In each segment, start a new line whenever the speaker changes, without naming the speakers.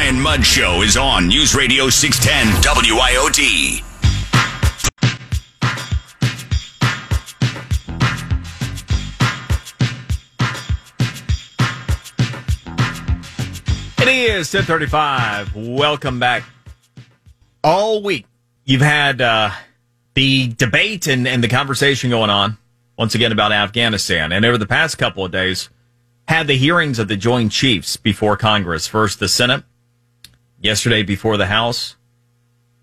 Brian Mudd Show is on News Radio 610 WIOD.
It is 1035. Welcome back. All week, you've had uh, the debate and, and the conversation going on, once again, about Afghanistan. And over the past couple of days, had the hearings of the Joint Chiefs before Congress. First, the Senate, yesterday before the House.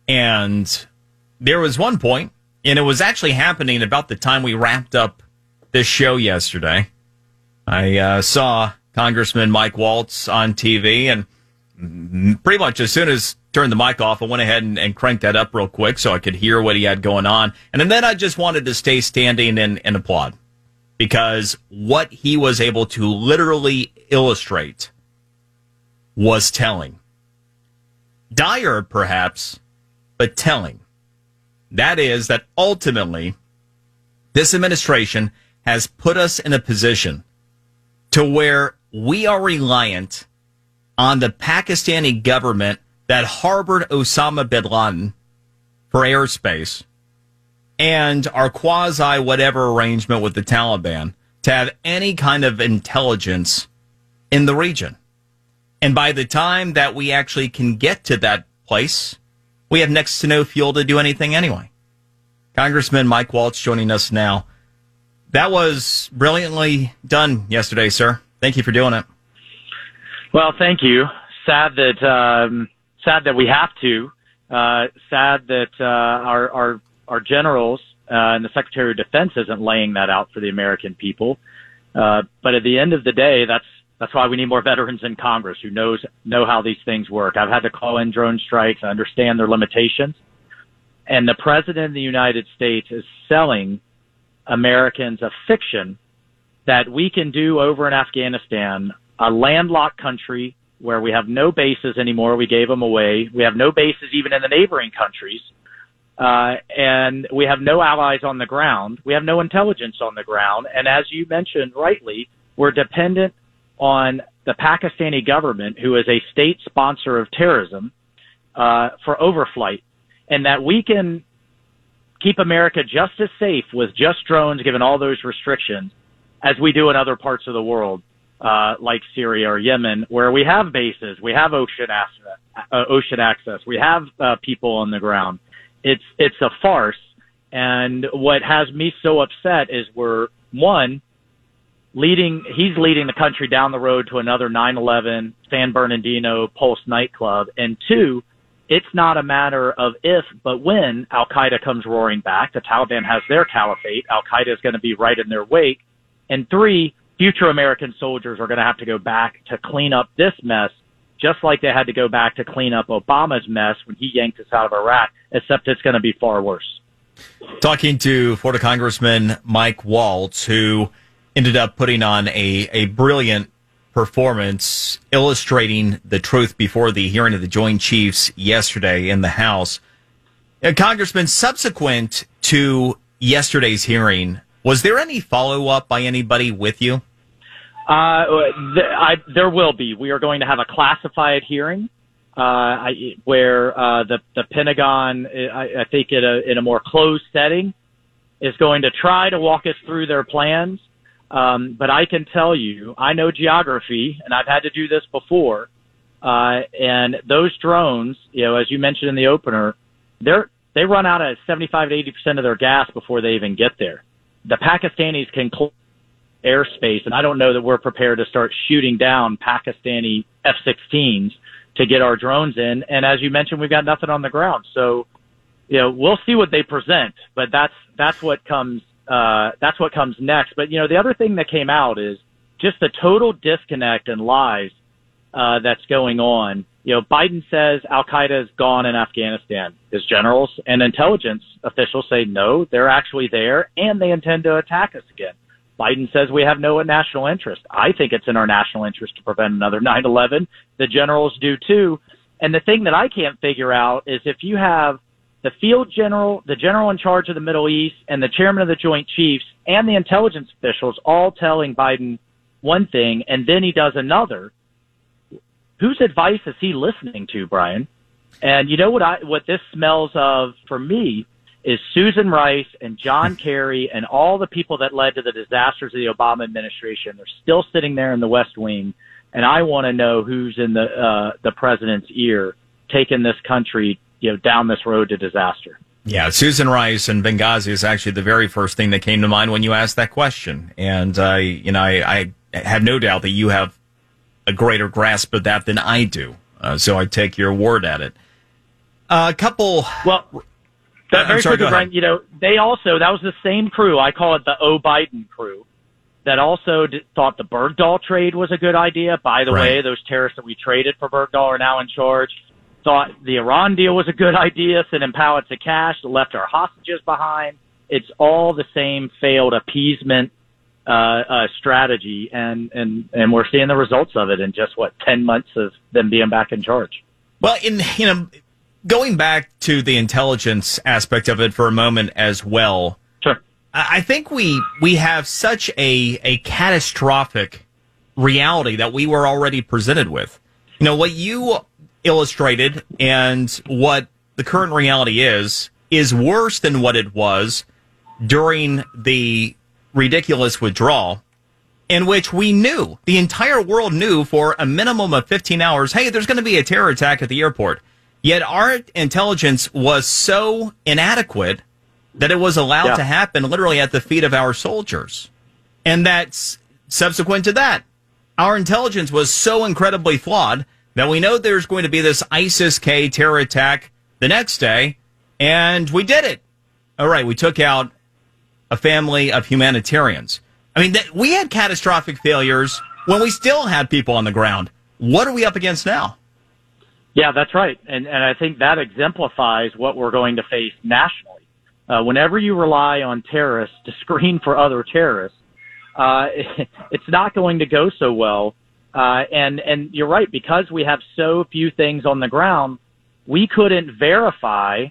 And there was one point, and it was actually happening about the time we wrapped up this show yesterday. I uh, saw Congressman Mike Waltz on TV, and pretty much as soon as turned the mic off, I went ahead and, and, cranked that up real quick so I could hear what he had going on. And then I just wanted to stay standing and, and applaud because what he was able to literally illustrate was telling. Dire, perhaps, but telling. That is that ultimately this administration has put us in a position to where we are reliant on the Pakistani government that harbored Osama bin Laden for airspace and our quasi whatever arrangement with the Taliban to have any kind of intelligence in the region. And by the time that we actually can get to that place, we have next to no fuel to do anything anyway. Congressman Mike Waltz joining us now. That was brilliantly done yesterday, sir. Thank you for doing it.
Well, thank you. Sad that um, sad that we have to. Uh, sad that uh, our our our generals uh, and the Secretary of Defense isn't laying that out for the American people. Uh, but at the end of the day, that's that's why we need more veterans in Congress who knows know how these things work. I've had to call in drone strikes. I understand their limitations. And the president of the United States is selling Americans a fiction that we can do over in Afghanistan, a landlocked country where we have no bases anymore. We gave them away. We have no bases even in the neighboring countries. Uh, and we have no allies on the ground. We have no intelligence on the ground. And as you mentioned rightly, we're dependent on the Pakistani government, who is a state sponsor of terrorism, uh, for overflight. And that we can keep America just as safe with just drones, given all those restrictions, as we do in other parts of the world, uh, like Syria or Yemen, where we have bases, we have ocean access, uh, ocean access, we have uh, people on the ground. It's it's a farce, and what has me so upset is we're one leading he's leading the country down the road to another 9/11 San Bernardino Pulse nightclub, and two it's not a matter of if, but when Al Qaeda comes roaring back. The Taliban has their caliphate. Al Qaeda is going to be right in their wake. And three, future American soldiers are going to have to go back to clean up this mess, just like they had to go back to clean up Obama's mess when he yanked us out of Iraq, except it's going to be far worse.
Talking to Florida Congressman Mike Waltz, who ended up putting on a, a brilliant performance illustrating the truth before the hearing of the Joint Chiefs yesterday in the House. Uh, Congressman, subsequent to yesterday's hearing, was there any follow up by anybody with you?
Uh, th- I, there will be. We are going to have a classified hearing uh, I, where uh, the the Pentagon, I, I think, in a in a more closed setting, is going to try to walk us through their plans. Um, but I can tell you, I know geography, and I've had to do this before. Uh, and those drones, you know, as you mentioned in the opener, they're they run out of 75 to 80 percent of their gas before they even get there. The Pakistanis can close airspace, and I don't know that we're prepared to start shooting down Pakistani F-16s to get our drones in. And as you mentioned, we've got nothing on the ground, so you know we'll see what they present. But that's that's what comes uh, that's what comes next. But you know, the other thing that came out is just the total disconnect and lies uh, that's going on. You know, Biden says Al Qaeda is gone in Afghanistan. His generals and intelligence officials say no, they're actually there, and they intend to attack us again. Biden says we have no national interest. I think it's in our national interest to prevent another 9/11. The generals do too. And the thing that I can't figure out is if you have the field general, the general in charge of the Middle East, and the chairman of the Joint Chiefs, and the intelligence officials all telling Biden one thing, and then he does another. whose advice is he listening to, Brian? And you know what I what this smells of for me is Susan Rice and John Kerry and all the people that led to the disasters of the Obama administration. They're still sitting there in the West Wing, and I want to know who's in the uh, the president's ear, taking this country you know down this road to disaster.
Yeah, Susan Rice and Benghazi is actually the very first thing that came to mind when you asked that question, and I, you know, I, I have no doubt that you have a greater grasp of that than I do. Uh, so I take your word at it. Uh, a couple.
Well, uh, that very sorry, quickly, Brian. You know, they also that was the same crew. I call it the O Biden crew. That also did, thought the Bergdahl trade was a good idea. By the right. way, those terrorists that we traded for Bergdahl are now in charge. Thought the Iran deal was a good idea. Sent him pallets of cash. Left our hostages behind. It's all the same failed appeasement uh, uh, strategy, and and and we're seeing the results of it in just what ten months of them being back in charge.
Well, in you know going back to the intelligence aspect of it for a moment as well.
Sure.
I think we we have such a a catastrophic reality that we were already presented with. You know what you illustrated and what the current reality is is worse than what it was during the ridiculous withdrawal in which we knew the entire world knew for a minimum of 15 hours hey there's going to be a terror attack at the airport Yet our intelligence was so inadequate that it was allowed yeah. to happen literally at the feet of our soldiers. And that's subsequent to that. Our intelligence was so incredibly flawed that we know there's going to be this ISIS K terror attack the next day, and we did it. All right, we took out a family of humanitarians. I mean, th- we had catastrophic failures when we still had people on the ground. What are we up against now?
Yeah, that's right. And, and I think that exemplifies what we're going to face nationally. Uh, whenever you rely on terrorists to screen for other terrorists, uh, it's not going to go so well. Uh, and, and you're right, because we have so few things on the ground, we couldn't verify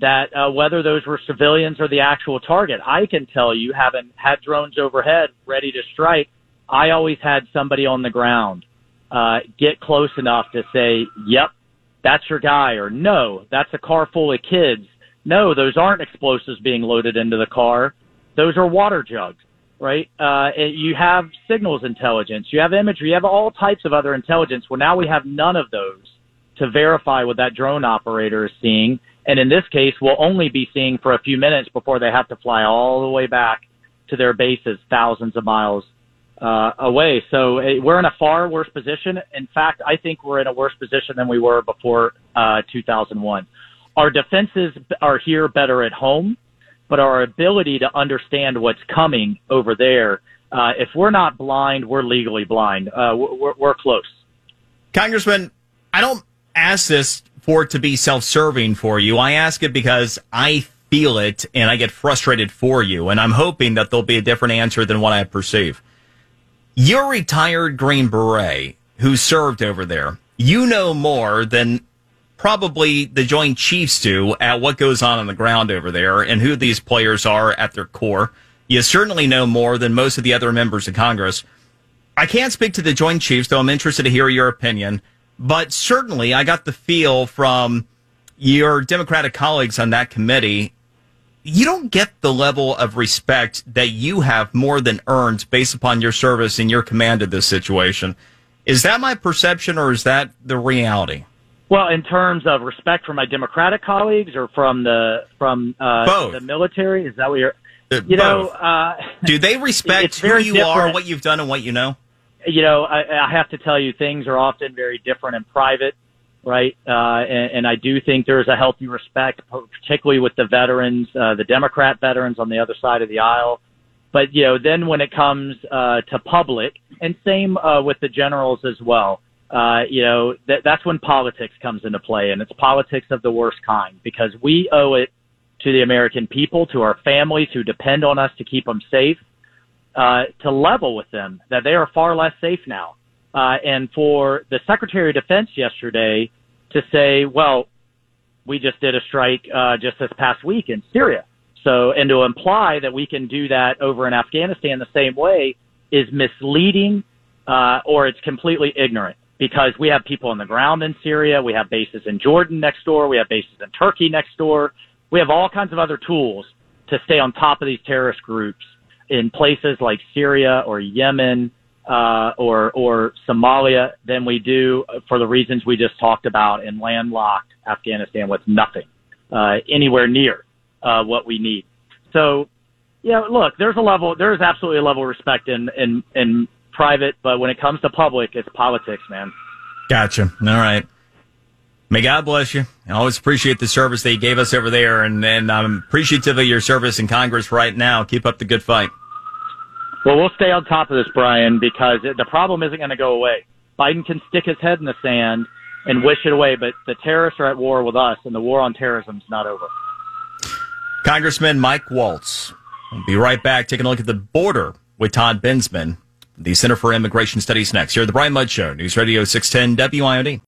that uh, whether those were civilians or the actual target. I can tell you, having had drones overhead ready to strike, I always had somebody on the ground uh, get close enough to say, "Yep, that's your guy, or no, that's a car full of kids. No, those aren't explosives being loaded into the car. Those are water jugs, right? Uh, it, you have signals intelligence, you have imagery, you have all types of other intelligence. Well, now we have none of those to verify what that drone operator is seeing. And in this case, we'll only be seeing for a few minutes before they have to fly all the way back to their bases thousands of miles uh, away. So uh, we're in a far worse position. In fact, I think we're in a worse position than we were before uh, 2001. Our defenses are here better at home, but our ability to understand what's coming over there, uh, if we're not blind, we're legally blind. Uh, we're, we're close.
Congressman, I don't ask this for it to be self-serving for you. I ask it because I feel it and I get frustrated for you, and I'm hoping that there'll be a different answer than what I perceive. You're retired Green Beret who served over there. You know more than probably the Joint Chiefs do at what goes on on the ground over there and who these players are at their core. You certainly know more than most of the other members of Congress. I can't speak to the Joint Chiefs, though I'm interested to hear your opinion. But certainly, I got the feel from your Democratic colleagues on that committee you don't get the level of respect that you have more than earned based upon your service and your command of this situation. Is that my perception or is that the reality?
Well, in terms of respect for my Democratic colleagues or from the from uh,
Both.
the military, is that what you're? Uh, you know, uh,
do they respect who you different. are, what you've done, and what you know?
You know, I, I have to tell you, things are often very different in private right? Uh, and, and I do think there's a healthy respect, particularly with the veterans, uh, the Democrat veterans on the other side of the aisle. But you know, then when it comes uh, to public, and same uh, with the generals as well, uh, you know, that, that's when politics comes into play, and it's politics of the worst kind because we owe it to the American people, to our families who depend on us to keep them safe, uh, to level with them that they are far less safe now. Uh, and for the Secretary of Defense yesterday to say, well, we just did a strike uh, just this past week in Syria. So, and to imply that we can do that over in Afghanistan the same way is misleading uh, or it's completely ignorant. Because we have people on the ground in Syria. We have bases in Jordan next door. We have bases in Turkey next door. We have all kinds of other tools to stay on top of these terrorist groups in places like Syria or Yemen uh, or or Somalia than we do for the reasons we just talked about in landlocked Afghanistan with nothing uh, anywhere near uh, what we need. So, yeah, look, there's a level, there's absolutely a level of respect in in in private, but when it comes to public, it's politics, man.
Gotcha. All right. May God bless you. I always appreciate the service that you gave us over there, and, and I'm appreciative of your service in Congress right now. Keep up the good fight.
Well, we'll stay on top of this, Brian, because the problem isn't going to go away. Biden can stick his head in the sand and wish it away, but the terrorists are at war with us, and the war on terrorism is not over.
Congressman Mike Waltz. We'll be right back taking a look at the border with Todd Bensman, the Center for Immigration Studies next. Here at the Brian Mudd Show, News Radio 610 WIOD.